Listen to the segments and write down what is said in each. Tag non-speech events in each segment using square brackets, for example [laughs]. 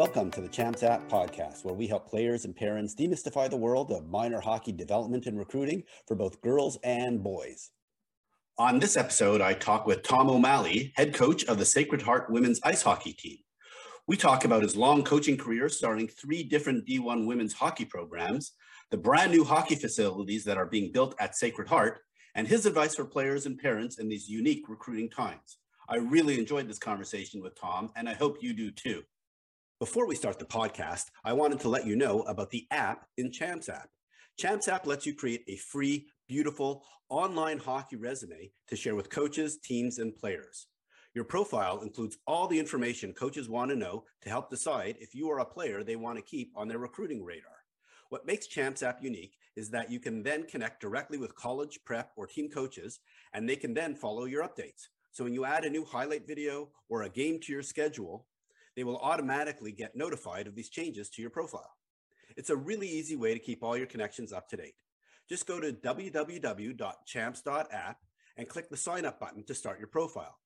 Welcome to the Champs App podcast, where we help players and parents demystify the world of minor hockey development and recruiting for both girls and boys. On this episode, I talk with Tom O'Malley, head coach of the Sacred Heart women's ice hockey team. We talk about his long coaching career starting three different D1 women's hockey programs, the brand new hockey facilities that are being built at Sacred Heart, and his advice for players and parents in these unique recruiting times. I really enjoyed this conversation with Tom, and I hope you do too. Before we start the podcast, I wanted to let you know about the app in Champs App. Champs App lets you create a free, beautiful online hockey resume to share with coaches, teams, and players. Your profile includes all the information coaches want to know to help decide if you are a player they want to keep on their recruiting radar. What makes Champs App unique is that you can then connect directly with college, prep, or team coaches, and they can then follow your updates. So when you add a new highlight video or a game to your schedule, they will automatically get notified of these changes to your profile. It's a really easy way to keep all your connections up to date. Just go to www.champs.app and click the sign up button to start your profile.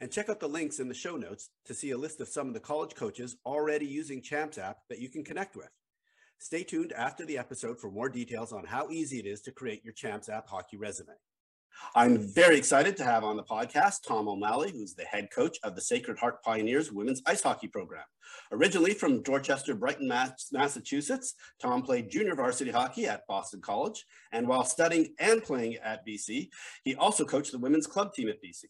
And check out the links in the show notes to see a list of some of the college coaches already using Champs app that you can connect with. Stay tuned after the episode for more details on how easy it is to create your Champs app hockey resume. I'm very excited to have on the podcast Tom O'Malley, who's the head coach of the Sacred Heart Pioneers women's ice hockey program. Originally from Dorchester, Brighton, Massachusetts, Tom played junior varsity hockey at Boston College. And while studying and playing at BC, he also coached the women's club team at BC.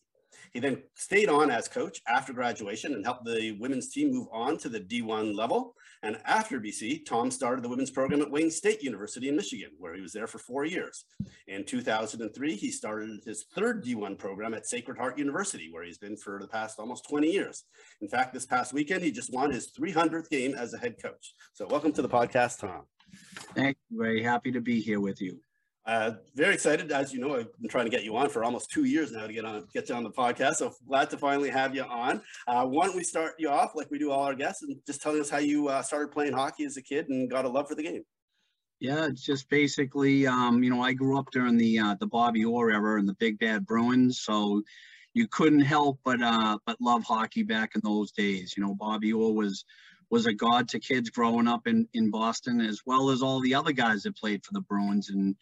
He then stayed on as coach after graduation and helped the women's team move on to the D1 level. And after BC, Tom started the women's program at Wayne State University in Michigan, where he was there for four years. In 2003, he started his third D1 program at Sacred Heart University, where he's been for the past almost 20 years. In fact, this past weekend, he just won his 300th game as a head coach. So welcome to the podcast, Tom. Thank you. Very happy to be here with you. Uh, very excited. As you know, I've been trying to get you on for almost two years now to get on get you on the podcast. So glad to finally have you on. Uh, why don't we start you off like we do all our guests and just telling us how you uh, started playing hockey as a kid and got a love for the game. Yeah, it's just basically, um, you know, I grew up during the uh, the Bobby Orr era and the Big Bad Bruins, so you couldn't help but uh, but love hockey back in those days. You know, Bobby Orr was was a god to kids growing up in in Boston, as well as all the other guys that played for the Bruins and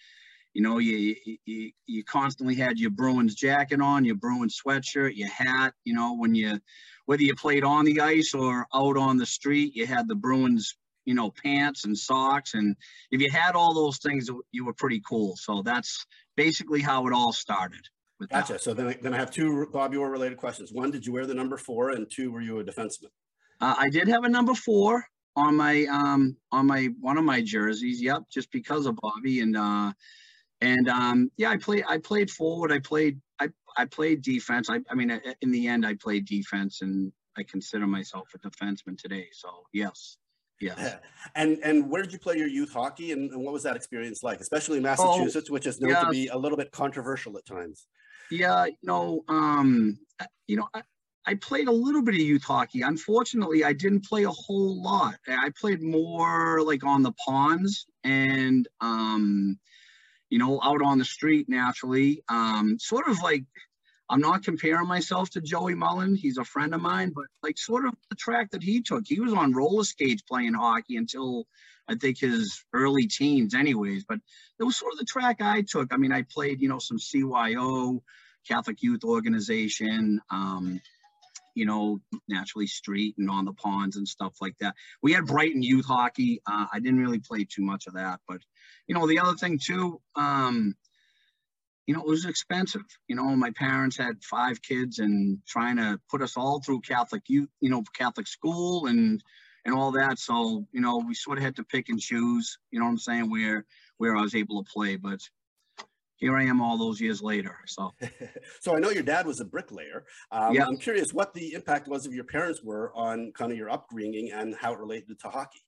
you know, you, you you constantly had your Bruins jacket on, your Bruins sweatshirt, your hat. You know, when you whether you played on the ice or out on the street, you had the Bruins, you know, pants and socks. And if you had all those things, you were pretty cool. So that's basically how it all started. Gotcha. That. So then, I, then I have two Bobby Orr related questions. One, did you wear the number four? And two, were you a defenseman? Uh, I did have a number four on my um on my one of my jerseys. Yep, just because of Bobby and. uh and um, yeah, I played. I played forward. I played. I I played defense. I I mean, in the end, I played defense, and I consider myself a defenseman today. So yes, yes. [laughs] And and where did you play your youth hockey, and, and what was that experience like, especially in Massachusetts, oh, which is known yeah. to be a little bit controversial at times? Yeah, you know, um, you know, I, I played a little bit of youth hockey. Unfortunately, I didn't play a whole lot. I played more like on the ponds and um, you know, out on the street naturally. Um, sort of like, I'm not comparing myself to Joey Mullen. He's a friend of mine, but like sort of the track that he took. He was on roller skates playing hockey until I think his early teens, anyways. But it was sort of the track I took. I mean, I played, you know, some CYO, Catholic Youth Organization. Um, you know, naturally street and on the ponds and stuff like that. We had Brighton youth hockey. Uh, I didn't really play too much of that, but you know, the other thing too, um, you know, it was expensive. You know, my parents had five kids and trying to put us all through Catholic youth, you know, Catholic school and and all that. So, you know, we sort of had to pick and choose, you know what I'm saying, where where I was able to play. But here I am all those years later. So, [laughs] so I know your dad was a bricklayer. Um, yeah. I'm curious what the impact was of your parents were on kind of your upbringing and how it related to hockey.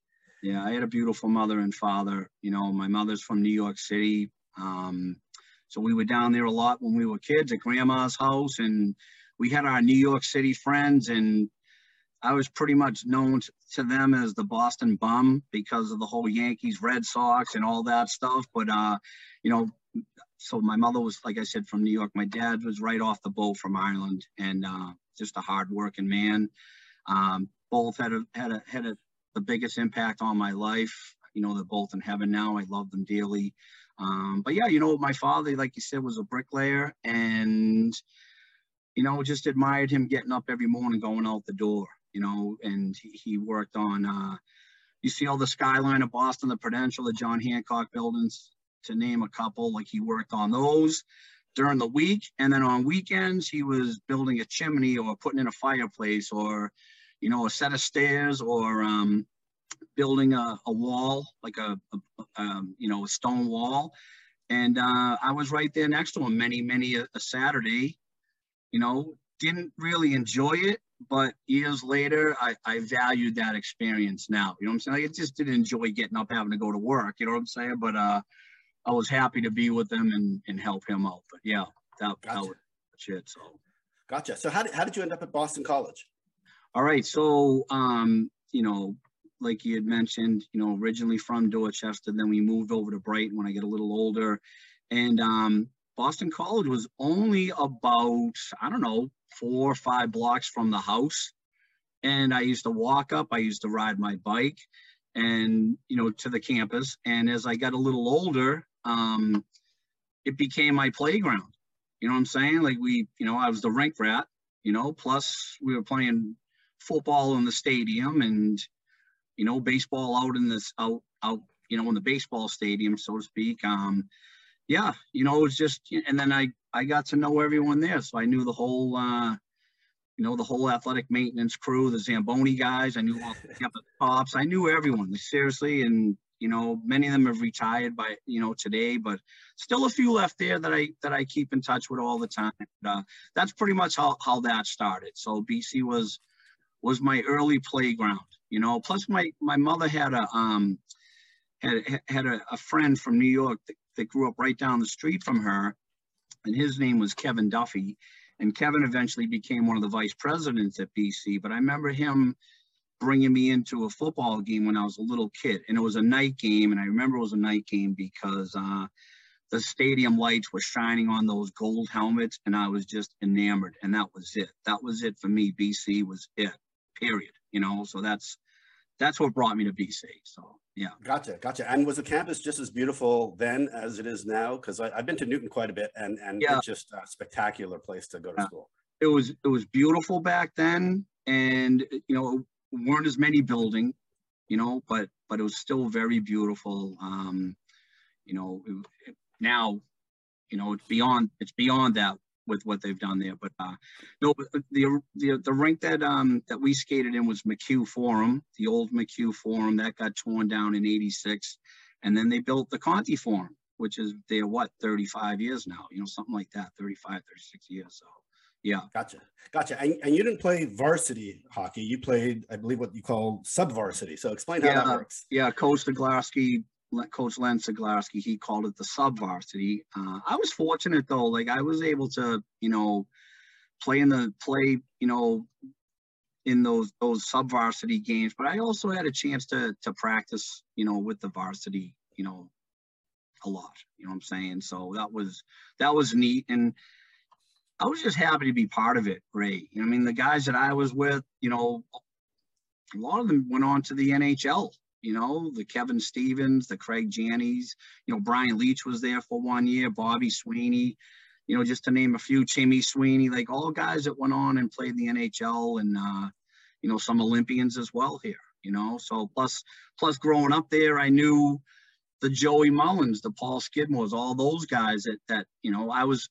Yeah, I had a beautiful mother and father. You know, my mother's from New York City. Um, so we were down there a lot when we were kids at grandma's house and we had our New York City friends and I was pretty much known to them as the Boston bum because of the whole Yankees, Red Sox and all that stuff. But, uh, you know, so my mother was, like I said, from New York. My dad was right off the boat from Ireland, and uh, just a hardworking man. Um, both had a had a had a the biggest impact on my life. You know, they're both in heaven now. I love them dearly. Um, but yeah, you know, my father, like you said, was a bricklayer and, you know, just admired him getting up every morning, going out the door, you know, and he, he worked on, uh, you see all the skyline of Boston, the Prudential, the John Hancock buildings, to name a couple, like he worked on those during the week. And then on weekends, he was building a chimney or putting in a fireplace or, you know, a set of stairs or, um, building a, a wall, like a, a um, you know, a stone wall. And uh, I was right there next to him many, many a, a Saturday. You know, didn't really enjoy it, but years later, I, I valued that experience now. You know what I'm saying? Like, I just didn't enjoy getting up, having to go to work. You know what I'm saying? But uh, I was happy to be with him and, and help him out. But yeah, that, gotcha. that was it. So, gotcha. So how did, how did you end up at Boston College? All right. So, um, you know, like you had mentioned, you know, originally from Dorchester, then we moved over to Brighton when I get a little older. And um, Boston College was only about, I don't know, four or five blocks from the house. And I used to walk up, I used to ride my bike and, you know, to the campus. And as I got a little older, um, it became my playground. You know what I'm saying? Like we, you know, I was the rink rat, you know, plus we were playing football in the stadium and you know, baseball out in this out out, you know, in the baseball stadium, so to speak. Um, yeah, you know, it was just, and then I I got to know everyone there, so I knew the whole, uh, you know, the whole athletic maintenance crew, the Zamboni guys. I knew all the [laughs] tops. I knew everyone seriously, and you know, many of them have retired by you know today, but still a few left there that I that I keep in touch with all the time. Uh, that's pretty much how how that started. So BC was was my early playground you know. Plus, my my mother had a um had had a, a friend from New York that, that grew up right down the street from her, and his name was Kevin Duffy, and Kevin eventually became one of the vice presidents at BC. But I remember him bringing me into a football game when I was a little kid, and it was a night game, and I remember it was a night game because. Uh, the stadium lights were shining on those gold helmets and I was just enamored and that was it. That was it for me. BC was it, period. You know, so that's that's what brought me to BC. So yeah. Gotcha, gotcha. And was the campus just as beautiful then as it is now? Because I've been to Newton quite a bit, and and yeah. it's just a spectacular place to go to yeah. school. It was it was beautiful back then, and you know weren't as many building, you know, but but it was still very beautiful. Um, you know, it, it, now, you know, it's beyond it's beyond that with what they've done there. But uh, no, the, the the rink that um that we skated in was McHugh Forum, the old McHugh Forum that got torn down in '86, and then they built the Conte Forum, which is there what 35 years now, you know, something like that, 35, 36 years. So. Yeah. Gotcha. Gotcha. And, and you didn't play varsity hockey. You played, I believe, what you call sub varsity. So explain how yeah, that works. Yeah. Coach Ceglarski Coach Len Ceglarski, he called it the sub varsity. Uh, I was fortunate though, like I was able to, you know, play in the play, you know, in those those sub varsity games, but I also had a chance to to practice, you know, with the varsity, you know, a lot. You know what I'm saying? So that was that was neat, and I was just happy to be part of it, Ray. I mean, the guys that I was with, you know, a lot of them went on to the NHL you know, the Kevin Stevens, the Craig Janneys, you know, Brian Leetch was there for one year, Bobby Sweeney, you know, just to name a few, Timmy Sweeney, like all guys that went on and played the NHL and, uh, you know, some Olympians as well here, you know, so plus, plus growing up there, I knew the Joey Mullens, the Paul Skidmores, all those guys that, that, you know, I was,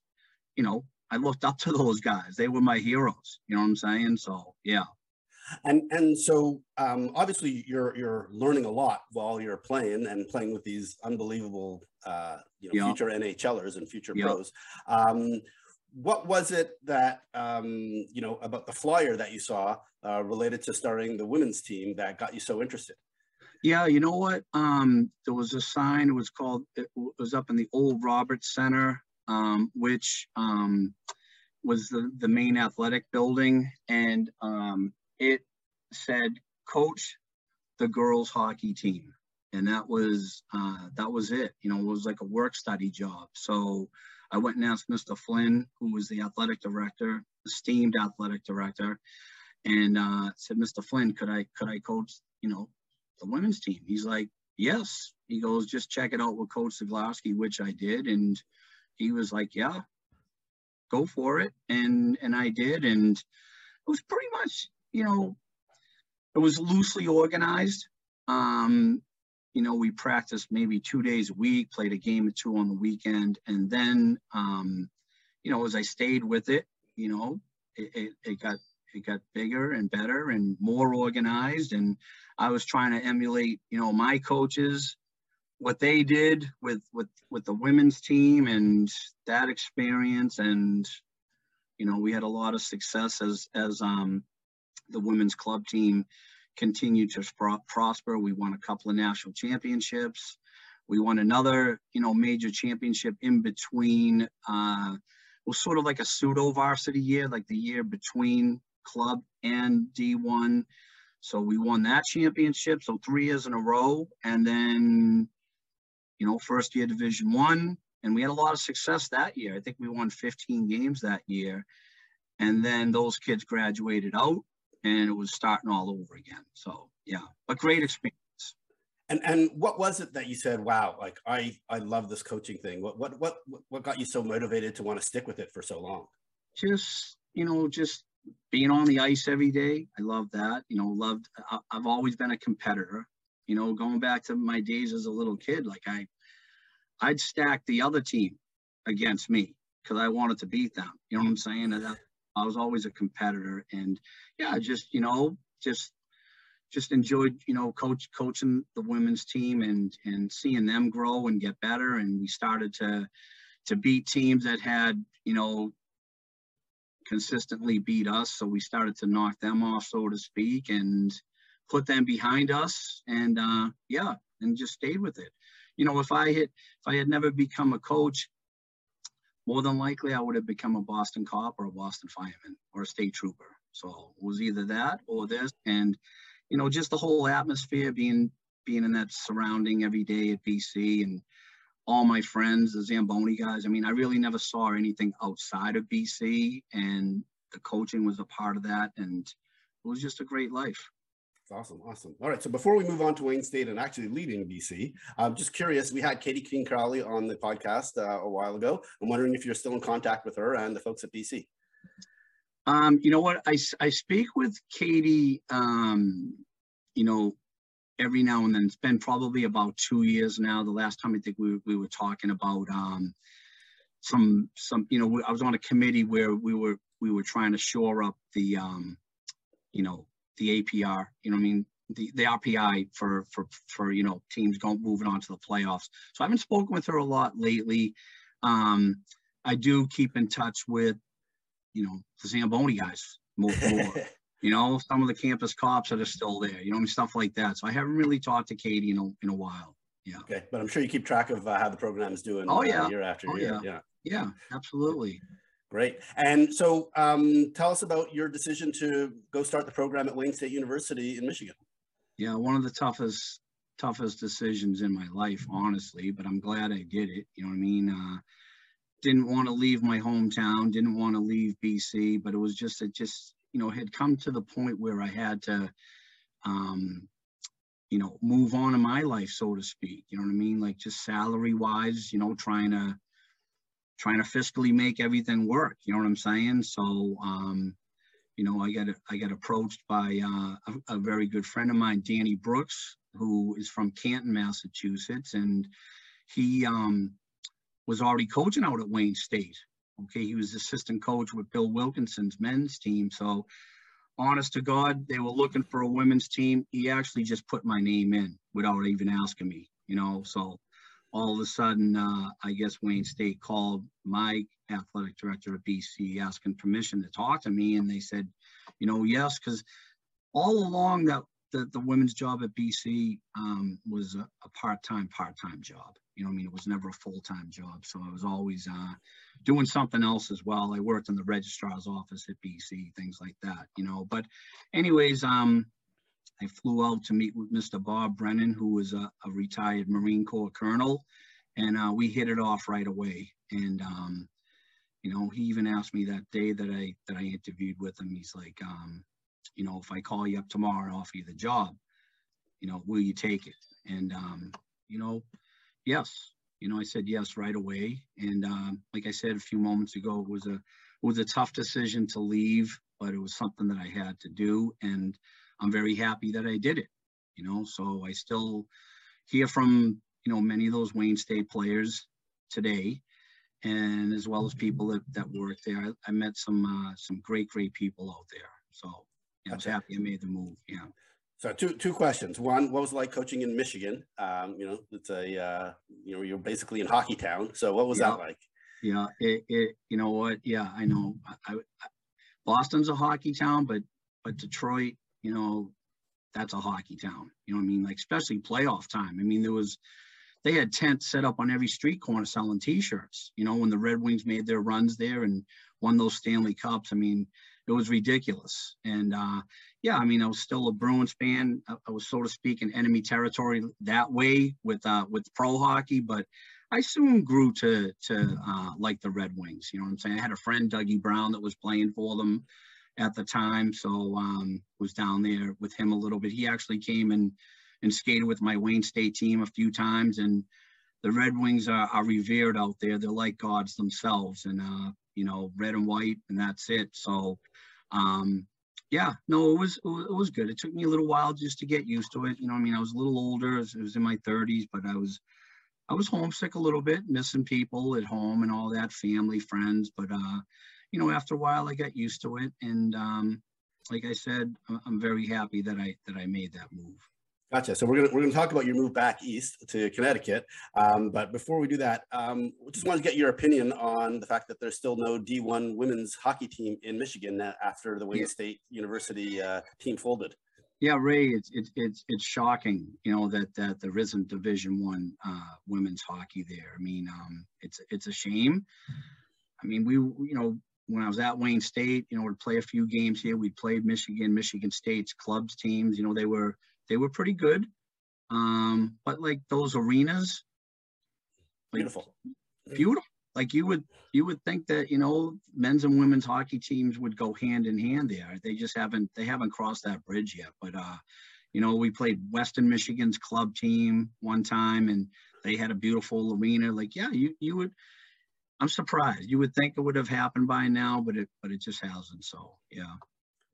you know, I looked up to those guys. They were my heroes. You know what I'm saying? So, yeah. And and so um, obviously you're you're learning a lot while you're playing and playing with these unbelievable uh, you know future NHLers and future pros. Um, what was it that um, you know about the flyer that you saw uh, related to starting the women's team that got you so interested? Yeah, you know what? Um, there was a sign. It was called. It was up in the old Roberts Center, um, which um, was the the main athletic building, and um, it said coach the girls hockey team and that was uh, that was it you know it was like a work study job so i went and asked mr flynn who was the athletic director esteemed athletic director and uh, said mr flynn could i could i coach you know the women's team? He's like, yes. He goes, just check it out with Coach Ceglarski, which I did. And he was like, yeah, go for it. And, and I did. And it was pretty much, you know, it was loosely organized. Um, you know, we practiced maybe two days a week, played a game or two on the weekend. And then, um, you know, as I stayed with it, you know, it, it, it got it got bigger and better and more organized. And I was trying to emulate, you know, my coaches, what they did with with with the women's team and that experience. And you know, we had a lot of success as as um, the women's club team continued to prosper. We won a couple of national championships. We won another, you know, major championship in between. Uh, was sort of like a pseudo varsity year, like the year between club and D1. So we won that championship. So three years in a row. And then, you know, first year division one. And we had a lot of success that year. I think we won 15 games that year. And then those kids graduated out and it was starting all over again. So yeah, a great experience. And and what was it that you said, wow, like I I love this coaching thing. What what what what got you so motivated to want to stick with it for so long? Just, you know, just being on the ice every day. I love that. You know, loved. I've always been a competitor. You know, going back to my days as a little kid, like I, I'd stack the other team against me because I wanted to beat them. You know what I'm saying? And I was always a competitor, and yeah, just you know, just just enjoyed you know coach coaching the women's team and and seeing them grow and get better and we started to to beat teams that had you know consistently beat us. So we started to knock them off, so to speak, and put them behind us. And uh, yeah, and just stayed with it. You know, if I had if I had never become a coach, more than likely I would have become a Boston cop or a Boston fireman or a state trooper. So it was either that or this. And you know, just the whole atmosphere being being in that surrounding every day at BC and all my friends, the Zamboni guys. I mean, I really never saw anything outside of BC, and the coaching was a part of that, and it was just a great life. Awesome, awesome. All right, so before we move on to Wayne State and actually leaving BC, I'm just curious. We had Katie King Crowley on the podcast uh, a while ago. I'm wondering if you're still in contact with her and the folks at BC. Um, you know what? I, I speak with Katie, um, you know, every now and then. It's been probably about two years now. The last time I think we, we were talking about um, some some you know I was on a committee where we were we were trying to shore up the um, you know the APR. You know I mean the, the RPI for for for you know teams going moving on to the playoffs. So I haven't spoken with her a lot lately. Um, I do keep in touch with you know the Zamboni guys more. more. [laughs] you know, some of the campus cops that are still there, you know, stuff like that. So I haven't really talked to Katie in a, in a while. Yeah. Okay. But I'm sure you keep track of uh, how the program is doing oh, yeah. Uh, year after oh, year. Yeah. yeah. Yeah, absolutely. Great. And so um, tell us about your decision to go start the program at Wayne State University in Michigan. Yeah, one of the toughest toughest decisions in my life, honestly, but I'm glad I did it. You know what I mean? Uh, didn't want to leave my hometown, didn't want to leave BC, but it was just, it just, you know, had come to the point where I had to, um, you know, move on in my life, so to speak. You know what I mean? Like just salary wise, you know, trying to trying to fiscally make everything work. You know what I'm saying? So, um, you know, I got I got approached by uh, a, a, very good friend of mine, Danny Brooks, who is from Canton, Massachusetts, and he um, was already coaching out at Wayne State. Okay, he was assistant coach with Bill Wilkinson's men's team. So, honest to God, they were looking for a women's team. He actually just put my name in without even asking me, you know. So, all of a sudden, uh, I guess Wayne State called my athletic director at BC asking permission to talk to me, and they said, you know, yes, because all along that the, the women's job at BC um, was a, a part-time, part-time job. You know, I mean, it was never a full-time job. So I was always uh, doing something else as well. I worked in the registrar's office at BC, things like that, you know. But anyways, um, I flew out to meet with Mr. Bob Brennan, who was a, a retired Marine Corps colonel, and uh, we hit it off right away. And um, you know, he even asked me that day that I that I interviewed with him. He's like, um, you know, if I call you up tomorrow and offer you the job, you know, will you take it? And, um, you know, yes, you know, I said yes right away. And um, like I said a few moments ago, it was a, it was a tough decision to leave, but it was something that I had to do. And I'm very happy that I did it, you know, so I still hear from, you know, many of those Wayne State players today and as well as people that, that work there. I, I met some uh, some great, great people out there. So yeah, I was happy I made the move. Yeah. So two two questions. One, what was it like coaching in Michigan? Um, you know, it's a uh, you know you're basically in hockey town. So what was yeah. that like? Yeah, it, it you know what? Yeah, I know. I, I, Boston's a hockey town, but but Detroit, you know, that's a hockey town. You know what I mean? Like especially playoff time. I mean, there was they had tents set up on every street corner selling T-shirts. You know, when the Red Wings made their runs there and won those Stanley Cups, I mean, it was ridiculous. And uh, yeah, I mean, I was still a Bruins fan. I, I was, so to speak, in enemy territory that way with uh, with pro hockey, but I soon grew to to uh, like the Red Wings. You know what I'm saying? I had a friend, Dougie Brown, that was playing for them at the time, so um, was down there with him a little bit. He actually came and and skated with my Wayne State team a few times. And the Red Wings are, are revered out there. They're like gods themselves, and uh, you know, red and white, and that's it. So, um, yeah, no, it was it was good. It took me a little while just to get used to it. You know, I mean, I was a little older. It was, was in my 30s, but I was I was homesick a little bit, missing people at home and all that, family, friends. But uh, you know, after a while, I got used to it, and um, like I said, I'm very happy that I that I made that move. Gotcha. So we're gonna we're gonna talk about your move back east to Connecticut, um, but before we do that, um, just wanted to get your opinion on the fact that there's still no D1 women's hockey team in Michigan after the Wayne yeah. State University uh, team folded. Yeah, Ray, it's it's it's it's shocking, you know, that that there isn't Division One uh, women's hockey there. I mean, um, it's it's a shame. I mean, we you know when I was at Wayne State, you know, we'd play a few games here. We played Michigan, Michigan State's clubs teams. You know, they were they were pretty good. Um, but like those arenas, like, beautiful, beautiful. Like you would you would think that you know men's and women's hockey teams would go hand in hand there. They just haven't they haven't crossed that bridge yet. But uh, you know, we played Western Michigan's club team one time, and they had a beautiful arena. Like yeah, you you would. I'm surprised. You would think it would have happened by now, but it but it just hasn't. So yeah.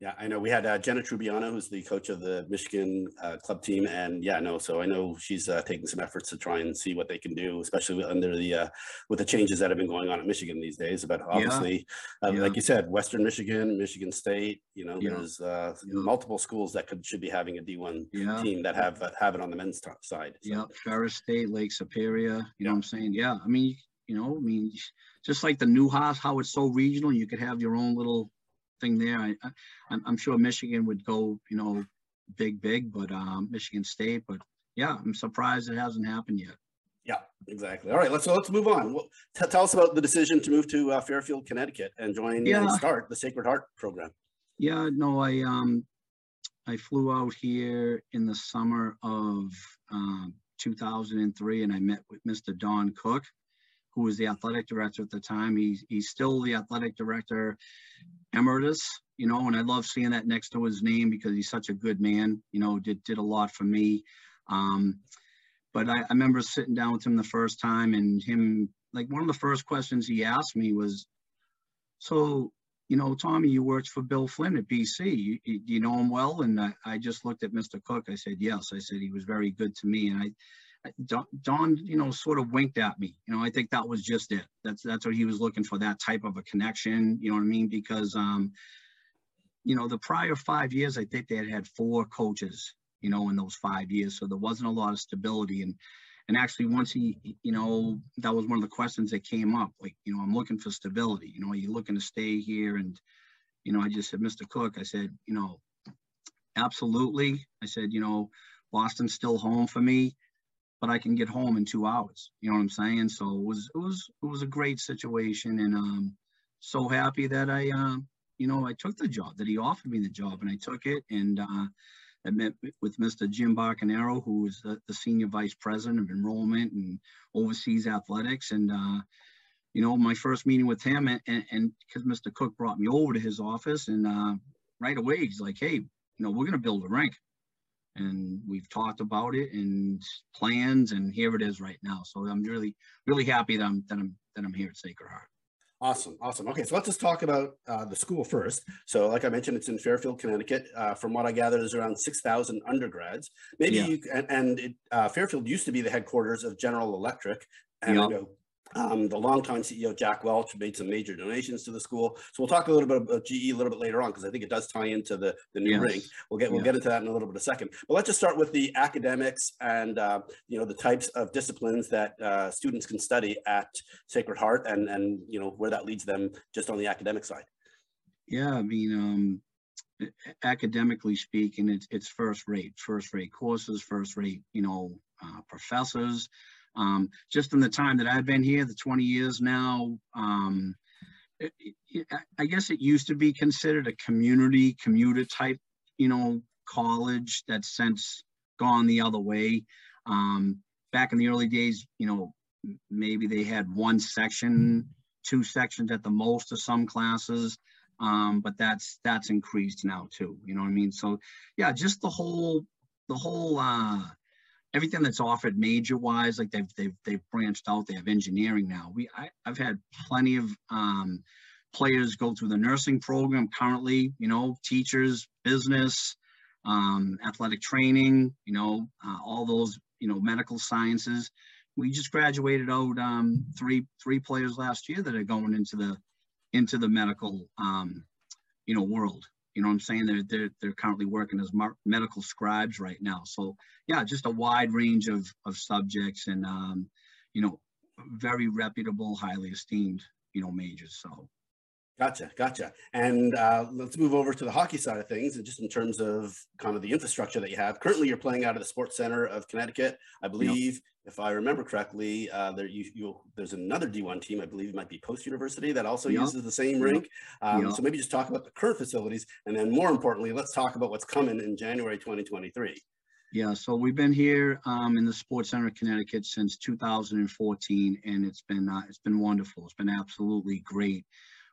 Yeah, I know. We had uh, Jenna Trubiano, who's the coach of the Michigan uh, club team, and yeah, no. So I know she's uh, taking some efforts to try and see what they can do, especially under the uh, with the changes that have been going on at Michigan these days. But obviously, yeah. Um, yeah. like you said, Western Michigan, Michigan State. You know, yeah. there's uh, multiple schools that could should be having a D1 team that have uh, have it on the men's t- side. So. Yeah, Ferris State, Lake Superior. You know what I'm saying? Yeah, I mean, you know, I mean, just like the NEWHA, how it's so regional, you could have your own little thing there. I, I, am sure Michigan would go, you know, big, big, but um, Michigan State. But yeah, I'm surprised it hasn't happened yet. Yeah, exactly. All right, let's so let's move on. Well, t- tell us about the decision to move to uh, Fairfield, Connecticut, and join yeah. and start the Sacred Heart program. Yeah, no, I um, I flew out here in the summer of um, 2003, and I met with Mr. Don Cook, who was the athletic director at the time. He's he's still the athletic director emeritus, you know, and I love seeing that next to his name because he's such a good man, you know, did, did a lot for me. Um, but I, I remember sitting down with him the first time and him, like one of the first questions he asked me was, so, you know, Tommy, you worked for Bill Flynn at BC. You, you, you know him well? And I, I just looked at Mr. Cook. I said, yes. I said, he was very good to me. And I, Don, you know, sort of winked at me. You know, I think that was just it. That's that's what he was looking for, that type of a connection. You know what I mean? Because, um, you know, the prior five years, I think they had had four coaches. You know, in those five years, so there wasn't a lot of stability. And and actually, once he, you know, that was one of the questions that came up. Like, you know, I'm looking for stability. You know, are you looking to stay here? And, you know, I just said, Mr. Cook, I said, you know, absolutely. I said, you know, Boston's still home for me but I can get home in two hours. You know what I'm saying? So it was it was it was a great situation, and um, so happy that I um, you know I took the job that he offered me the job, and I took it, and uh, I met with Mr. Jim Barquinero, who is the, the senior vice president of enrollment and oversees athletics, and uh, you know my first meeting with him, and because Mr. Cook brought me over to his office, and uh, right away he's like, hey, you know we're gonna build a rink. And we've talked about it and plans, and here it is right now. So I'm really, really happy that I'm that I'm that I'm here at Sacred Heart. Awesome, awesome. Okay, so let's just talk about uh, the school first. So, like I mentioned, it's in Fairfield, Connecticut. Uh, from what I gather, there's around six thousand undergrads. Maybe yeah. you and, and it, uh, Fairfield used to be the headquarters of General Electric, and yeah. I know um, the longtime CEO Jack Welch made some major donations to the school. So we'll talk a little bit about GE a little bit later on because I think it does tie into the, the new yes. rink. We'll get we'll yeah. get into that in a little bit of a second. But let's just start with the academics and uh, you know the types of disciplines that uh, students can study at Sacred Heart and and you know where that leads them just on the academic side. Yeah, I mean, um, academically speaking, it's it's first rate, first rate courses, first rate, you know, uh, professors. Um, just in the time that I've been here, the 20 years now, um, it, it, I guess it used to be considered a community commuter type, you know, college that's since gone the other way. Um, back in the early days, you know, maybe they had one section, two sections at the most of some classes. Um, but that's that's increased now too. You know what I mean? So yeah, just the whole the whole uh everything that's offered major wise, like they've they've they've branched out. They have engineering now. We I, have had plenty of um, players go through the nursing program currently. You know, teachers, business, um, athletic training. You know, uh, all those you know medical sciences. We just graduated out um, three three players last year that are going into the into the medical um, you know world. You know what I'm saying? They're, they're, they're currently working as medical scribes right now. So yeah, just a wide range of, of subjects and, um, you know, very reputable, highly esteemed, you know, majors. So Gotcha, gotcha. And uh, let's move over to the hockey side of things, and just in terms of kind of the infrastructure that you have. Currently, you're playing out of the Sports Center of Connecticut, I believe. If I remember correctly, uh, there you, there's another D1 team, I believe it might be Post University, that also yep. uses the same rink. Um, yep. So maybe just talk about the current facilities, and then more importantly, let's talk about what's coming in January 2023. Yeah, so we've been here um, in the Sports Center of Connecticut since 2014, and it's been uh, it's been wonderful. It's been absolutely great.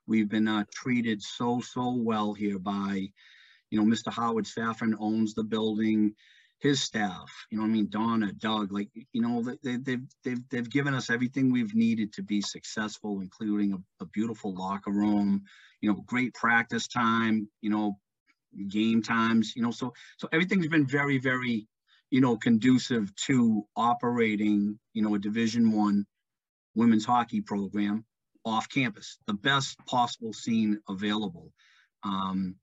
We've been uh, treated so, so well here by, you know, Mr. Howard Saffron owns the building, his staff, you know I mean? Donna, Doug, like, you know, they, they've, they've, they've given us everything we've needed to be successful, including a, a beautiful locker room, you know, great practice time, you know, game times, you know, so, so everything's been very, very, you know, conducive to operating, you know, a division one women's hockey program off campus, the best possible scene available. Um,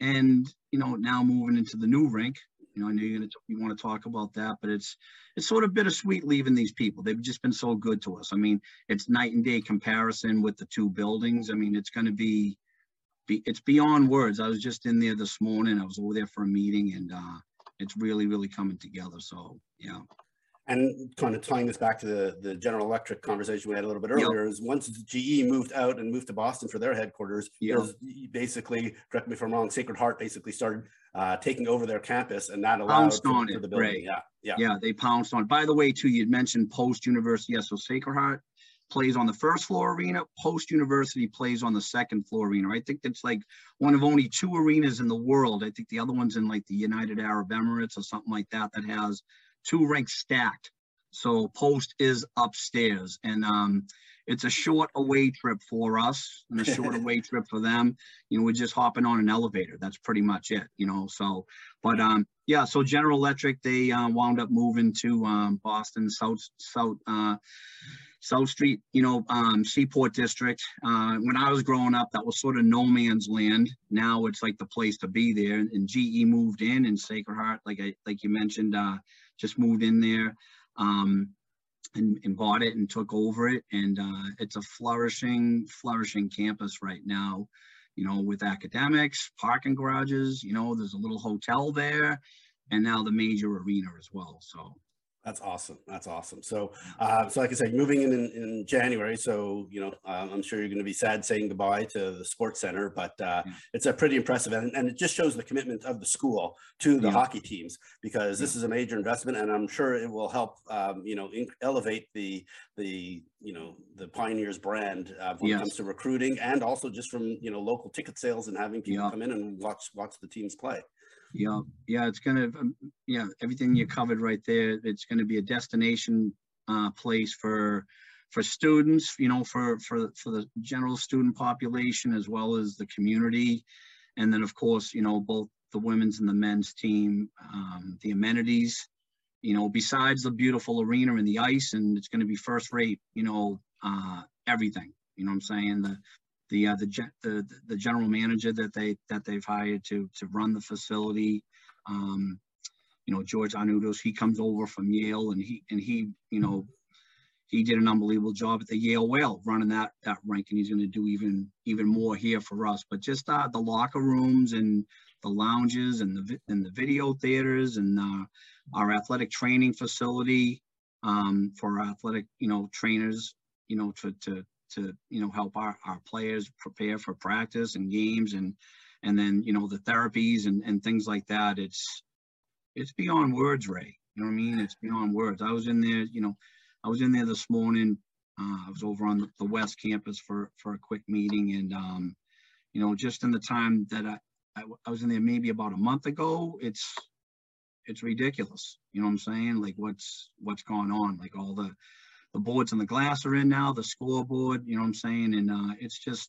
and you know, now moving into the new rink, you know, I know you're gonna you want to talk about that, but it's it's sort of bittersweet leaving these people. They've just been so good to us. I mean, it's night and day comparison with the two buildings. I mean, it's going to be, be it's beyond words. I was just in there this morning. I was over there for a meeting, and uh, it's really really coming together. So yeah and kind of tying this back to the, the General Electric conversation we had a little bit earlier, yep. is once GE moved out and moved to Boston for their headquarters, yep. basically, correct me if I'm wrong, Sacred Heart basically started uh, taking over their campus, and that allowed pounced on it, the building. Right. Yeah, yeah, yeah. They pounced on. It. By the way, too, you'd mentioned Post University. Yeah, so Sacred Heart plays on the first floor arena. Post University plays on the second floor arena. I think that's like one of only two arenas in the world. I think the other one's in like the United Arab Emirates or something like that that has two ranks stacked. So post is upstairs and um, it's a short away trip for us and a short [laughs] away trip for them. You know, we're just hopping on an elevator. That's pretty much it, you know, so, but um, yeah, so General Electric, they uh, wound up moving to um, Boston, South, South, uh, South Street, you know, um, Seaport District. Uh, when I was growing up, that was sort of no man's land. Now it's like the place to be there. And GE moved in, and Sacred Heart, like I, like you mentioned, uh, just moved in there um, and, and, bought it and took over it. And uh, it's a flourishing, flourishing campus right now, you know, with academics, parking garages, you know, there's a little hotel there and now the major arena as well. So that's awesome. That's awesome. So, uh, so like I said, moving in, in, in January. So, you know, um, I'm sure you're going to be sad saying goodbye to the sports center, but uh, yeah. it's a pretty impressive, and, and it just shows the commitment of the school to the yeah. hockey teams because this is a major investment, and I'm sure it will help, um, you know, elevate the the you know the Pioneers brand uh, when yes. it comes to recruiting, and also just from you know local ticket sales and having people come in and watch watch the teams play. Yeah, yeah, it's gonna, um, yeah, everything you covered right there. It's gonna be a destination uh, place for for students, you know, for for for the general student population as well as the community, and then of course, you know, both the women's and the men's team, um, the amenities, you know, besides the beautiful arena and the ice, and it's going to be first rate, you know, uh, everything. You know what I'm saying? The the uh, the, the the general manager that they that they've hired to to run the facility. Um, you know, George Arnudos, he comes over from Yale and he and he, you know, he did an unbelievable job at the Yale Whale running that that rink, and he's going to do even even more here for us. But just uh, the locker rooms and the lounges and the and the video theaters and uh, our athletic training facility um, for athletic, you know, trainers, you know, to to to you know help our, our players prepare for practice and games and and then you know the therapies and, and things like that. It's it's beyond words ray. You know what i mean? It's beyond words. I was in there you know i was in there this morning. Uh, i was over on the, west campus for for a quick meeting and um you know just in the time that I, I i was in there maybe about a month ago it's it's ridiculous. You know what i'm saying? Like what's what's going on? Like all the the boards and the glass are in now, the scoreboard, you know what I'm saying? And uh, it's just,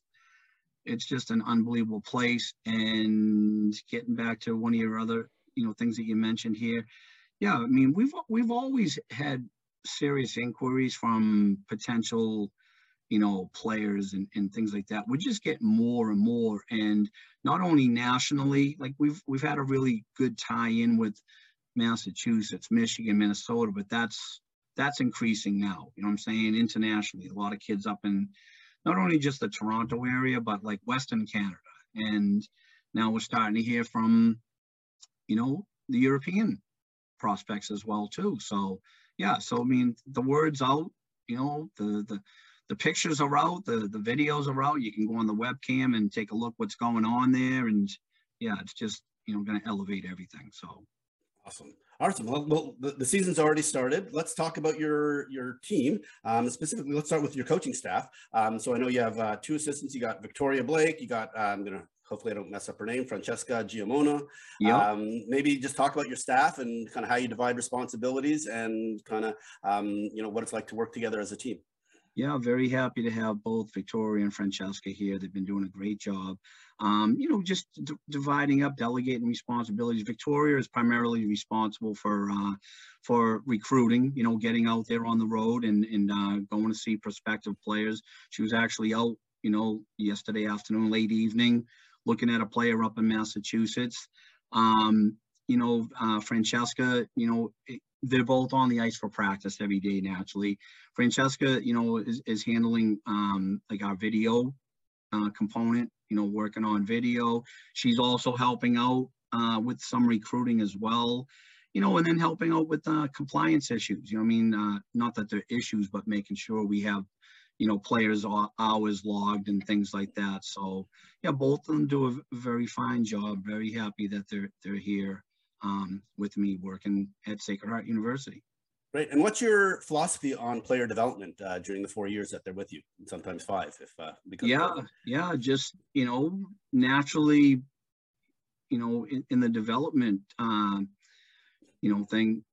it's just an unbelievable place. And getting back to one of your other, you know, things that you mentioned here. Yeah, I mean, we've, we've always had serious inquiries from potential, you know, players and, and things like that. We're just get more and more. And not only nationally, like we've, we've had a really good tie in with Massachusetts, Michigan, Minnesota, but that's, that's increasing now. You know what I'm saying? Internationally, a lot of kids up in not only just the Toronto area, but like Western Canada. And now we're starting to hear from, you know, the European prospects as well too. So yeah, so I mean the word's out, you know, the the the pictures are out, the the videos are out. You can go on the webcam and take a look what's going on there. And yeah, it's just, you know, gonna elevate everything. So awesome. Awesome. Well, well the, the, season's already started. Let's talk about your your team. Um, specifically, let's start with your coaching staff. Um, so I know you have uh, two assistants. You got Victoria Blake. You got uh, I'm gonna hopefully I don't mess up her name, Francesca Giamona. Yeah. Um, maybe just talk about your staff and kind of how you divide responsibilities and kind of um, you know what it's like to work together as a team. Yeah, very happy to have both Victoria and Francesca here. They've been doing a great job um, you know, just dividing up, delegating responsibilities. Victoria is primarily responsible for uh, for recruiting, you know, getting out there on the road and, and uh, going to see prospective players. She was actually out, you know, yesterday afternoon, late evening, looking at a player up in Massachusetts. Um, you know, uh, Francesca, you know, they're both on the ice for practice every day naturally. Francesca, you know, is, is handling um, like our video uh, component you know, working on video. She's also helping out uh, with some recruiting as well, you know, and then helping out with uh, compliance issues. You know, I mean, uh, not that they're issues, but making sure we have, you know, players hours logged and things like that. So yeah, both of them do a very fine job. Very happy that they're they're here um, with me working at Sacred Heart University. Right. And what's your philosophy on player development uh, during the four years that they're with you, and sometimes five, if uh, because yeah, yeah, just you know, naturally, you know, in, in the development, um, you know, thing.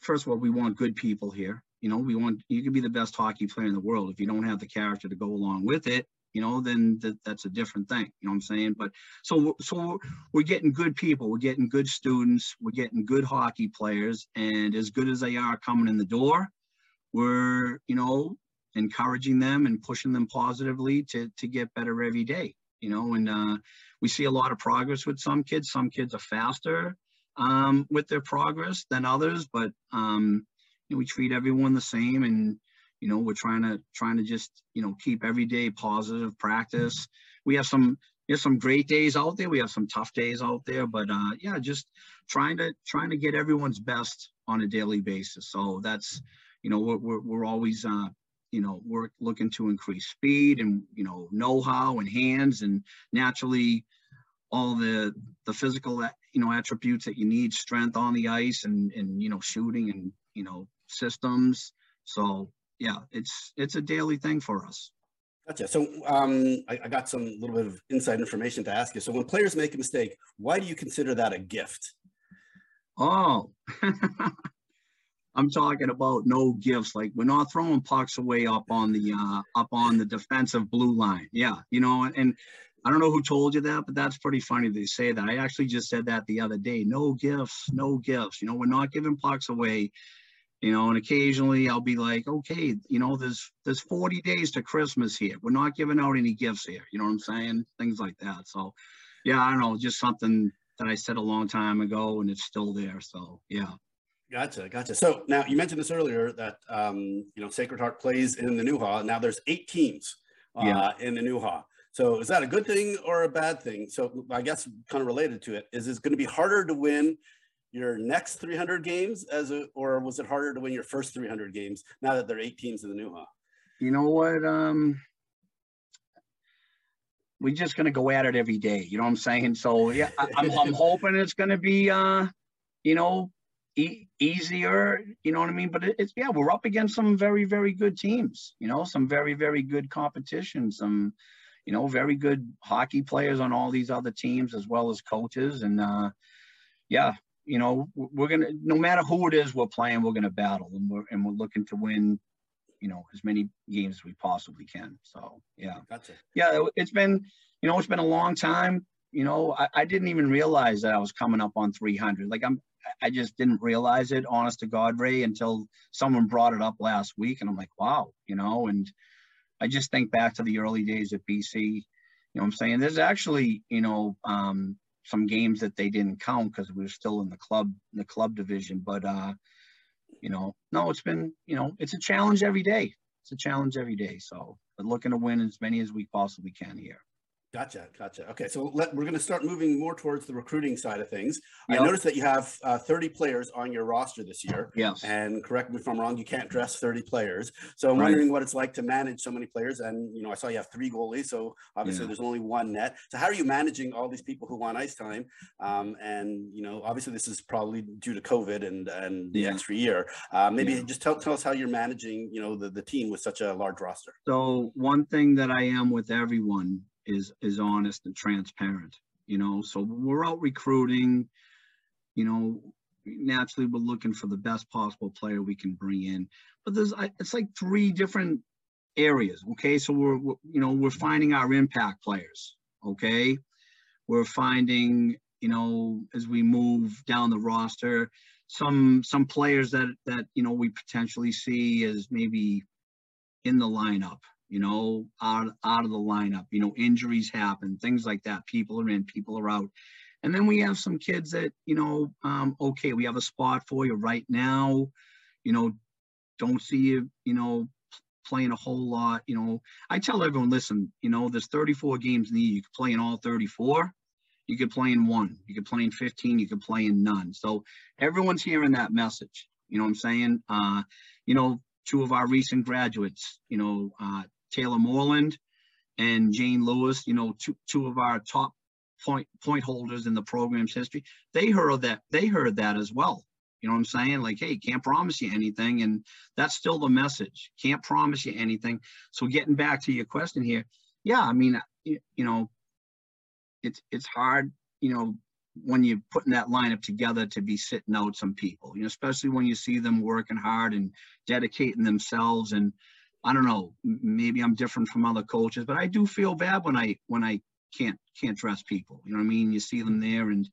First of all, we want good people here. You know, we want you can be the best hockey player in the world if you don't have the character to go along with it you know, then th- that's a different thing. You know what I'm saying? But so so we're getting good people, we're getting good students, we're getting good hockey players, and as good as they are coming in the door, we're you know encouraging them and pushing them positively to to get better every day. You know, and uh, we see a lot of progress with some kids. Some kids are faster um, with their progress than others, but um, you know, we treat everyone the same and you know we're trying to trying to just you know keep every day positive practice. We have some there's some great days out there. We have some tough days out there but uh yeah just trying to trying to get everyone's best on a daily basis. So that's you know we're, we're, we're always uh you know we're looking to increase speed and you know know-how and hands and naturally all the the physical you know attributes that you need strength on the ice and and you know shooting and you know systems. So yeah, it's it's a daily thing for us. Gotcha. So um, I, I, got some little bit of inside information to ask you. So when players make a mistake, why do you consider that a gift? Oh, [laughs] I'm talking about no gifts. Like we're not throwing pucks away up on the uh, up on the defensive blue line. Yeah, you know, and I don't know who told you that, but that's pretty funny they say that. I actually just said that the other day. No gifts, no gifts. You know, we're not giving pucks away you know and occasionally i'll be like okay you know there's there's 40 days to christmas here we're not giving out any gifts here you know what i'm saying things like that so yeah i don't know just something that i said a long time ago and it's still there so yeah Gotcha, gotcha. So now you mentioned this earlier that um, you know Sacred Heart plays in the NEWHA. Now there's eight teams uh, yeah. in the NEWHA. So is that a good thing or a bad thing? So I guess kind of related to it is it's going to be harder to win your next 300 games as a, or was it harder to win your first 300 games now that there are eight teams in the NEWHA? You know what? Um, we're just gonna go at it every day. You know what I'm saying? So yeah, I, am I'm, [laughs] I'm hoping it's gonna be, uh, you know, e- easier. You know what I mean? But it, it's yeah, we're up against some very very good teams. You know, some very very good competition. Some, you know, very good hockey players on all these other teams as well as coaches. And uh, yeah, you know, we're gonna no matter who it is we're playing, we're gonna battle, and we're and we're looking to win, you know, as many games as we possibly can. So yeah, gotcha. Yeah, it's been, you know, it's been a long time. You know, I, I didn't even realize that I was coming up on 300. Like I'm, I just didn't realize it, honest to God, Ray, until someone brought it up last week, and I'm like, wow, you know, and I just think back to the early days at BC. You know, I'm saying there's actually, you know, um, some games that they didn't count because we were still in the club the club division. But uh, you know, no, it's been you know it's a challenge every day. It's a challenge every day. So, but looking to win as many as we possibly can here. Gotcha, gotcha. Okay, so let, we're going to start moving more towards the recruiting side of things. Yep. I noticed that you have uh, 30 players on your roster this year. Yes. And correct me if I'm wrong, you can't dress 30 players. So I'm right. wondering what it's like to manage so many players. And you know, I saw you have three goalies, so obviously yeah. there's only one net. So how are you managing all these people who want ice time? Um, and you know, obviously this is probably due to COVID and and the yeah. extra year. Uh, maybe yeah. just tell tell us how you're managing, you know, the the team with such a large roster. So one thing that I am with everyone is is honest and transparent you know? So we're out recruiting you know naturally we're looking for the best possible player we can bring in. But there's it's like three different areas okay? So we're, we're you know we're finding our impact players okay? We're finding you know as we move down the roster some some players that that you know we potentially see as maybe in the lineup you know, out, out of the lineup. You know, injuries happen, things like that. People are in, people are out. And then we have some kids that, you know, um, okay, we have a spot for you right now. You know, don't see you, you know, playing a whole lot. You know, I tell everyone, listen, you know, there's 34 games in the year. You could play in all 34. You could play in one. You could play in 15. You could play in none. So everyone's hearing that message. You know what I'm saying? Uh, you know, two of our recent graduates, you know, uh, Taylor Moreland and Jane Lewis, you know, two, two of our top point point holders in the program's history, they heard that they heard that as well. You know what I'm saying? Like, hey, can't promise you anything. And that's still the message. Can't promise you anything. So getting back to your question here, yeah, I mean, you, you know, it's it's hard, you know, when you're putting that lineup together to be sitting out some people, you know, especially when you see them working hard and dedicating themselves and I don't know, maybe I'm different from other coaches, but I do feel bad when I when I can't can't dress people. You know what I mean? You see them there, and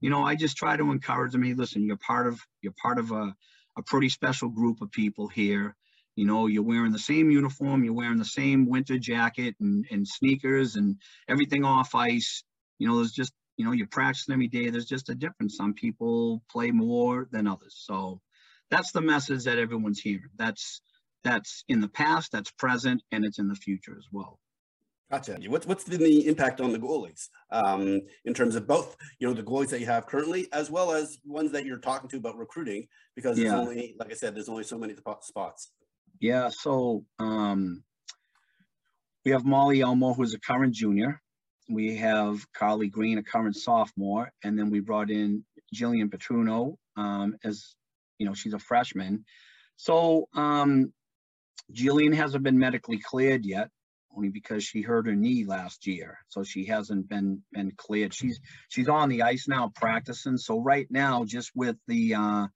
you know, I just try to encourage them. Hey, listen, you're part of you're part of a a pretty special group of people here. You know, you're wearing the same uniform, you're wearing the same winter jacket and, and sneakers and everything off ice. You know, there's just you know, you're practicing every day. There's just a difference. Some people play more than others. So that's the message that everyone's hearing. That's that's in the past, that's present, and it's in the future as well. Gotcha. What's what's been the impact on the goalies um, in terms of both, you know, the goalies that you have currently, as well as ones that you're talking to about recruiting? Because yeah. there's only, like I said, there's only so many spots. Yeah. So um, we have Molly Elmo, who's a current junior. We have Carly Green, a current sophomore, and then we brought in Jillian Petruno um, as, you know, she's a freshman. So um, Jillian hasn't been medically cleared yet. only because she hurt her knee last year, so she hasn't been been cleared. She's she's on the ice now practicing. So right now, just with the uh,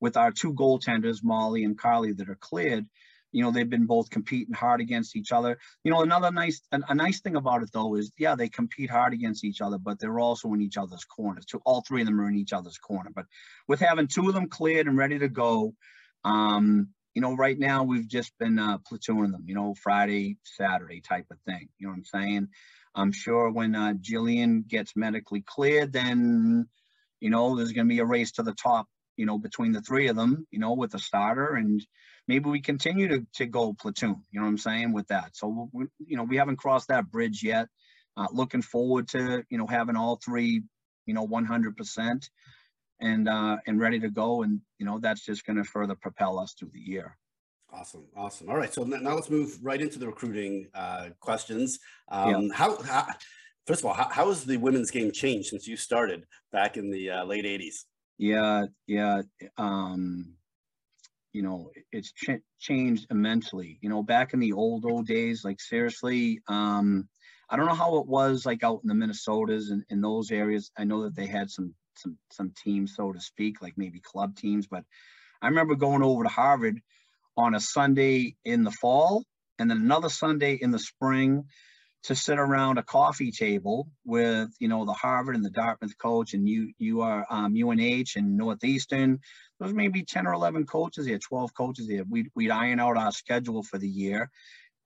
with our two goaltenders, Molly and Carly, that are cleared, you know they've been both competing hard against each other. You know another nice a, nice thing about it though is yeah they compete hard against each other, but they're also in each other's corners. So all three of them are in each other's corner. But with having two of them cleared and ready to go. Um, you know, right now we've just been uh, platooning them, you know, Friday, Saturday type of thing. You know what I'm saying? I'm sure when uh, Jillian gets medically cleared, then, you know, there's going to be a race to the top, you know, between the three of them, you know, with the starter. And maybe we continue to, to go platoon, you know what I'm saying, with that. So, we, you know, we haven't crossed that bridge yet. Uh, looking forward to, you know, having all three, you know, 100% and uh, and ready to go. And you know that's just going to further propel us through the year. Awesome, awesome. All right, so now let's move right into the recruiting uh, questions. Um, yeah. how, how, first of all, how, how has the women's game changed since you started back in the uh, late '80s? Yeah, yeah. Um, you know, it's ch- changed immensely. You know, back in the old old days, like seriously, um, I don't know how it was like out in the Minnesotas and in those areas. I know that they had some some some teams, so to speak, like maybe club teams. But I remember going over to Harvard on a Sunday in the fall and then another Sunday in the spring to sit around a coffee table with you know the Harvard and the Dartmouth coach and you you are um, UNH and Northeastern. There was maybe ten or eleven coaches here, twelve coaches. We'd we'd iron out our schedule for the year,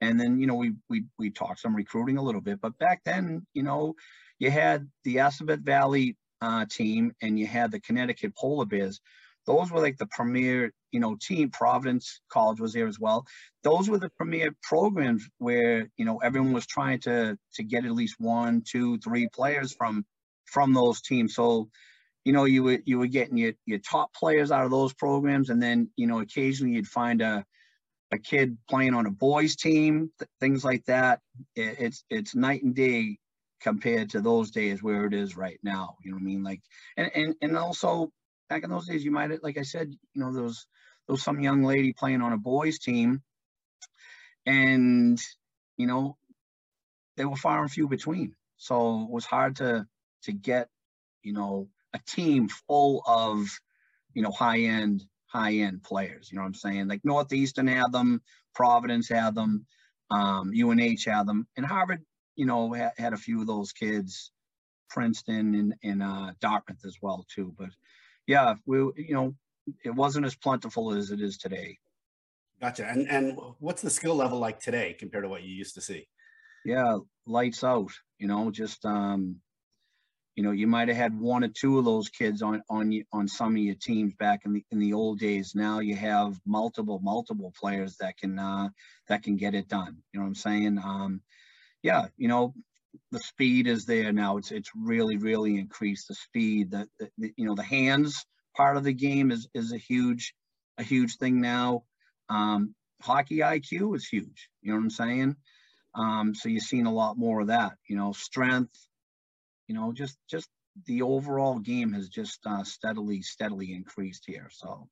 and then you know we we we talked some recruiting a little bit. But back then, you know, you had the Assabet Valley uh, team and you had the Connecticut Polar Bears. Those were like the premier, you know, team. Providence College was there as well. Those were the premier programs where you know everyone was trying to to get at least one, two, three players from from those teams. So, you know, you were you were getting your your top players out of those programs, and then you know occasionally you'd find a a kid playing on a boys team, th- things like that. It, it's it's night and day compared to those days where it is right now. You know what I mean? Like, and and and also back in those days, you might like I said, you know, there was some young lady playing on a boys team, and you know, they were far and few between. So it was hard to to get, you know, a team full of, you know, high end high end players. You know what I'm saying? Like Northeastern had them, Providence had them, um, UNH had them, and Harvard you know, ha- had a few of those kids, Princeton and, and uh, Dartmouth as well too. But yeah, we, you know, it wasn't as plentiful as it is today. Gotcha. And and what's the skill level like today compared to what you used to see? Yeah, lights out. You know, just um, you know, you might have had one or two of those kids on on on some of your teams back in the in the old days. Now you have multiple multiple players that can uh, that can get it done. You know what I'm saying? Um, yeah, you know, the speed is there now. It's it's really really increased the speed. That you know the hands part of the game is is a huge a huge thing now. Um, hockey IQ is huge. You know what I'm saying? Um, so you're seeing a lot more of that. You know, strength. You know, just just the overall game has just uh, steadily steadily increased here. So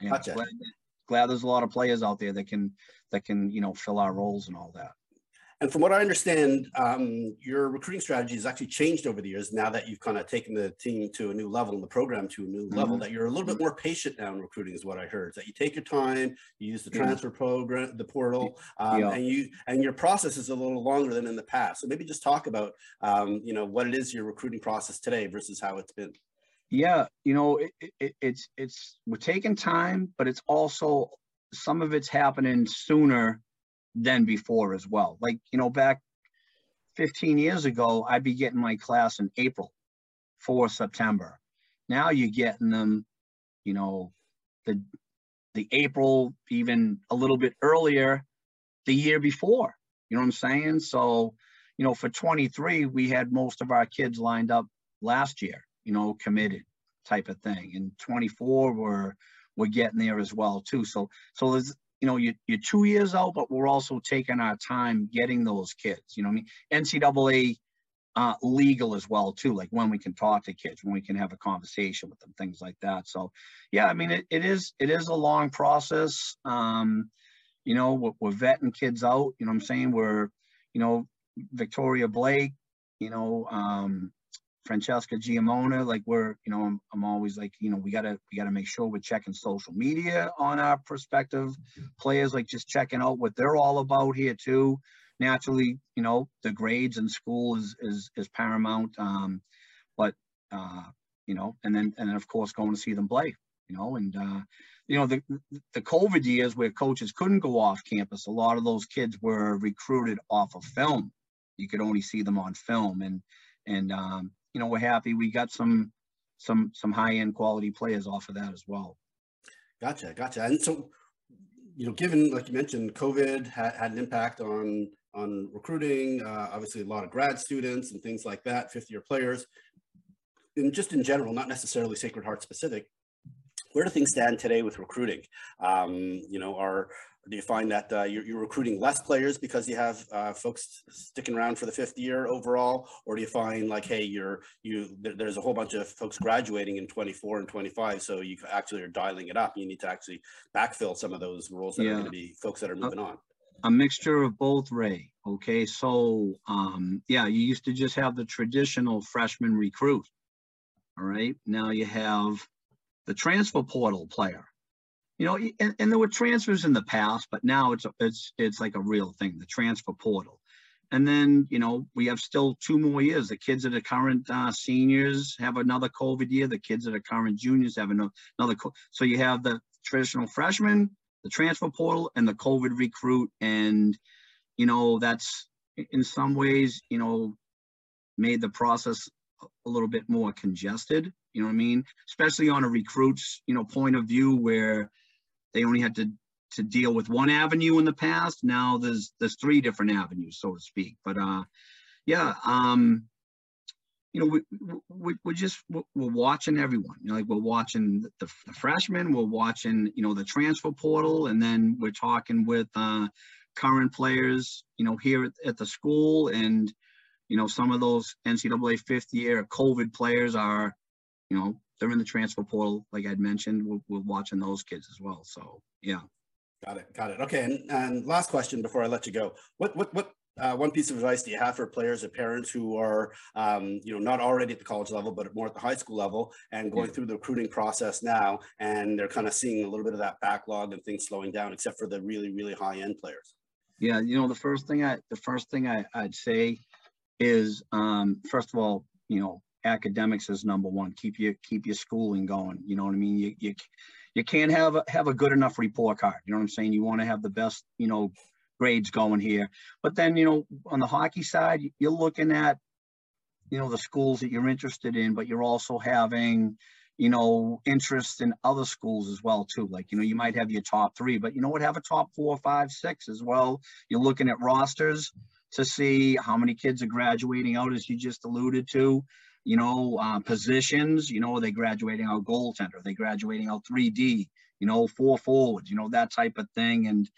yeah, gotcha. glad, glad there's a lot of players out there that can that can you know fill our roles and all that. And from what I understand, um, your recruiting strategy has actually changed over the years. Now that you've kind of taken the team to a new level and the program to a new mm-hmm. level, that you're a little bit more patient now in recruiting, is what I heard. That you take your time, you use the transfer program, the portal, um, yeah. and you and your process is a little longer than in the past. So maybe just talk about, um, you know, what it is your recruiting process today versus how it's been. Yeah, you know, it, it, it's it's we're taking time, but it's also some of it's happening sooner than before as well. Like, you know, back 15 years ago, I'd be getting my class in April for September. Now you're getting them, you know, the the April, even a little bit earlier, the year before. You know what I'm saying? So, you know, for 23, we had most of our kids lined up last year, you know, committed type of thing. And 24 were we're getting there as well too. So so there's you know, you, you're two years out, but we're also taking our time getting those kids. You know I mean? NCAA uh, legal as well too, like when we can talk to kids, when we can have a conversation with them, things like that. So, yeah, I mean, it, it is it is a long process. Um, you know, we're, we're vetting kids out. You know, I'm saying we're you know, Victoria Blake, you know, um, Francesca Giamona, like we're, you know, I'm, I'm always like, you know, we gotta we gotta make sure we're checking social media on our prospective players, like just checking out what they're all about here too. Naturally, you know, the grades in school is is is paramount. Um, but uh, you know, and then and then of course going to see them play, you know, and uh, you know, the the COVID years where coaches couldn't go off campus, a lot of those kids were recruited off of film. You could only see them on film and and um you know, we're happy we got some some some high end quality players off of that as well. Gotcha, gotcha. And so, you know, given like you mentioned, COVID had, had an impact on on recruiting. Uh, obviously, a lot of grad students and things like that, fifth year players. And just in general, not necessarily Sacred Heart specific. Where do things stand today with recruiting? Um, you know, are do you find that uh, you're, you're, recruiting less players because you have uh, folks sticking around for the fifth year overall, or do you find like, hey, you're you there, there's a whole bunch of folks graduating in 24 and 25, so you actually are dialing it up. You need to actually backfill some of those roles that yeah. are going to be folks that are moving on. A mixture of both, Ray. Okay, so um, yeah, you used to just have the traditional freshman recruit. All right, now you have the transfer portal player you know, and, and there were transfers in the past, but now it's it's it's like a real thing, the transfer portal. And then, you know, we have still two more years. The kids that are current uh, seniors have another COVID year. The kids that are current juniors have another. So you have the traditional freshman, the transfer portal, and the COVID recruit. And, you know, that's in some ways, you know, made the process a little bit more congested. You know what I mean? Especially on a recruit's, you know, point of view where they only had to to deal with one avenue in the past. Now there's there's three different avenues, so to speak. But uh, yeah, um, you know, we, we we're just we're watching everyone. You know, like we're watching the, the freshmen, we're watching you know the transfer portal, and then we're talking with uh, current players. You know, here at, at the school, and you know some of those NCAA fifth year COVID players are, you know, they're in the transfer portal, like I'd mentioned. We're, we're watching those kids as well. So yeah. Got it. Got it. Okay. And, and last question before I let you go. What what what uh, one piece of advice do you have for players or parents who are, um, you know, not already at the college level, but more at the high school level and going yeah. through the recruiting process now, and they're kind of seeing a little bit of that backlog and things slowing down, except for the really, really high end players? Yeah, you know, the first thing I, the first thing I, I'd say is, um, first of all, you know, academics is number one. Keep your keep your schooling going. You know what I mean? You you you can't have a, have a good enough report card. You know what I'm saying? You want to have the best you know grades going here. But then you know on the hockey side, you're looking at you know the schools that you're interested in, but you're also having you know interest in other schools as well too. Like you know you might have your top three, but you know what? Have a top four, five, six as well. You're looking at rosters to see how many kids are graduating out, as you just alluded to you know, uh, positions, you know, are they graduating out goaltender? Are they graduating out 3D, you know, four forwards, you know, that type of thing. And,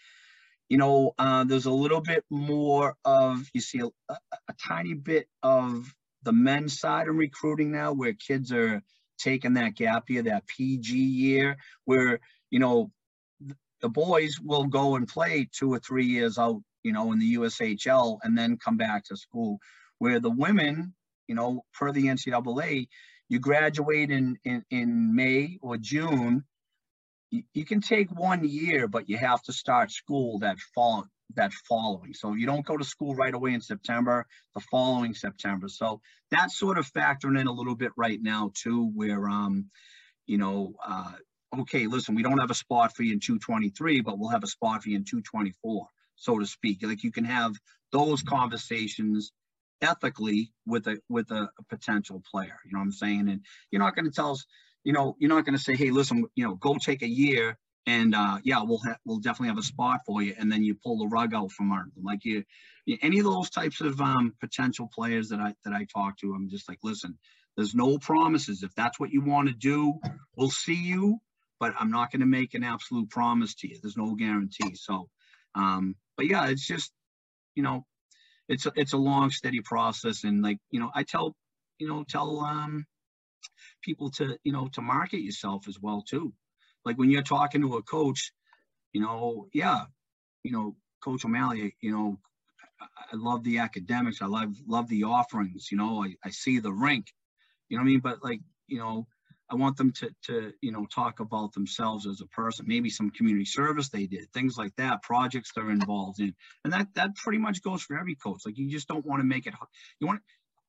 you know, uh, there's a little bit more of, you see a, a, tiny bit of the men's side of recruiting now where kids are taking that gap year, that PG year, where, you know, the boys will go and play two or three years out, you know, in the USHL and then come back to school. Where the women, you know, for the NCAA, you graduate in, in, in May or June, you, you can take one year, but you have to start school that fall that following. So you don't go to school right away in September, the following September. So that's sort of factoring in a little bit right now too, where um, you know, uh, okay, listen, we don't have a spot for you in 223, but we'll have a spot for you in 224, so to speak. Like you can have those conversations ethically with a with a, a potential player. You know what I'm saying? And you're not going to tell us, you know, you're not going to say, hey, listen, you know, go take a year and uh, yeah, we'll ha- we'll definitely have a spot for you, and then you pull the rug out from under them. Like you, any of those types of um, potential players that I that I talk to, I'm just like, listen, there's no promises. If that's what you want to do, we'll see you, but I'm not going to make an absolute promise to you. There's no guarantee. So, um, but yeah, it's just, you know, it's a, it's a long steady process and like you know i tell you know tell um people to you know to market yourself as well too like when you're talking to a coach you know yeah you know coach o'malley you know I love the academics. I love love the offerings. You know, I, I see the rink. You know what I mean? But like, you know, I want them to to you know talk about themselves as a person. Maybe some community service they did, things like that, projects they're involved in, and that that pretty much goes for every coach. Like you just don't want to make it. You want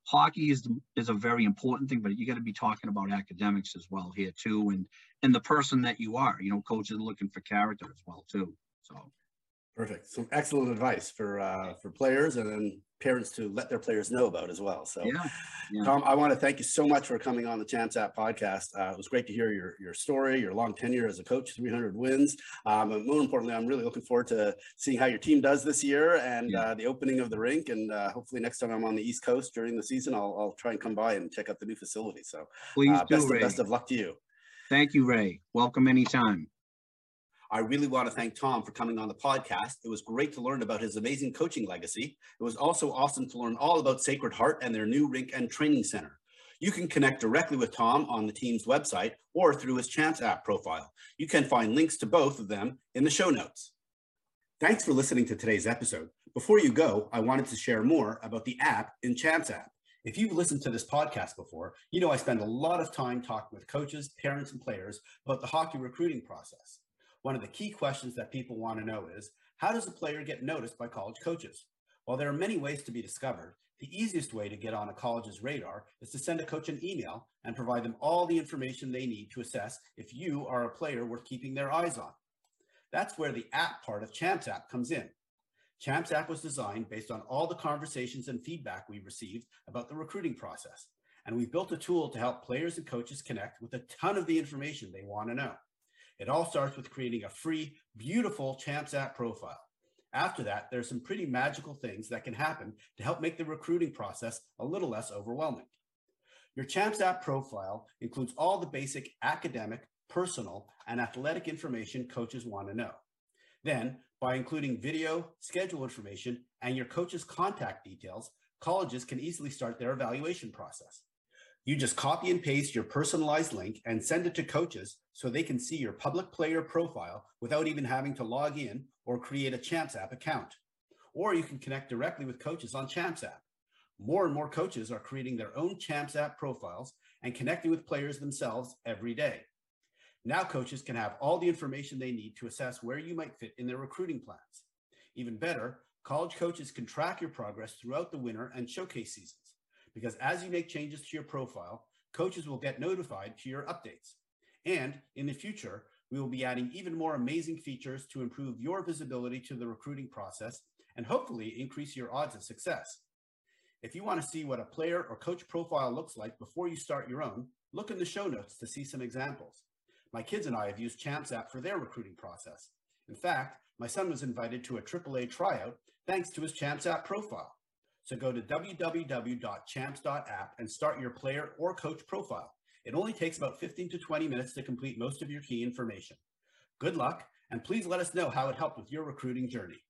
hockey is is a very important thing, but you got to be talking about academics as well here too, and and the person that you are. You know, coaches are looking for character as well too. So perfect. Some excellent advice for uh, for players and then parents to let their players know about as well. So, yeah, yeah. Tom, I want to thank you so much for coming on the Champs App podcast. Uh, it was great to hear your your story, your long tenure as a coach, 300 wins. Um, and more importantly, I'm really looking forward to seeing how your team does this year and yeah. uh, the opening of the rink. And uh, hopefully, next time I'm on the East Coast during the season, I'll, I'll try and come by and check out the new facility. So, please uh, do, best, Ray. Best of luck to you. Thank you, Ray. Welcome anytime. I really want to thank Tom for coming on the podcast. It was great to learn about his amazing coaching legacy. It was also awesome to learn all about Sacred Heart and their new rink and training center. You can connect directly with Tom on the team's website or through his Champs app profile. You can find links to both of them in the show notes. Thanks for listening to today's episode. Before you go, I wanted to share more about the app in Champs app. If you've listened to this podcast before, you know I spend a lot of time talking with coaches, parents, and players about the hockey recruiting process one of the key questions that people want to know is, how does a player get noticed by college coaches? While there are many ways to be discovered, the easiest way to get on a college's radar is to send a coach an email and provide them all the information they need to assess if you are a player worth keeping their eyes on. That's where the app part of Champs app comes in. Champs app was designed based on all the conversations and feedback we received about the recruiting process. And we've built a tool to help players and coaches connect with a ton of the information they want to know. It all starts with creating a free, beautiful Champs app profile. After that, there's some pretty magical things that can happen to help make the recruiting process a little less overwhelming. Your Champs app profile includes all the basic academic, personal, and athletic information coaches want to know. Then, by including video, schedule information, and your coach's contact details, colleges can easily start their evaluation process. You just copy and paste your personalized link and send it to coaches so they can see your public player profile without even having to log in or create a Champs app account. Or you can connect directly with coaches on Champs app. More and more coaches are creating their own Champs app profiles and connecting with players themselves every day. Now coaches can have all the information they need to assess where you might fit in their recruiting plans. Even better, college coaches can track your progress throughout the winter and showcase seasons because as you make changes to your profile, coaches will get notified to your updates. And in the future, we will be adding even more amazing features to improve your visibility to the recruiting process and hopefully increase your odds of success. If you want to see what a player or coach profile looks like before you start your own, look in the show notes to see some examples. My kids and I have used Champs app for their recruiting process. In fact, my son was invited to a AAA tryout thanks to his Champs app profile. So go to www.champs.app and start your player or coach profile. It only takes about 15 to 20 minutes to complete most of your key information. Good luck, and please let us know how it helped with your recruiting journey.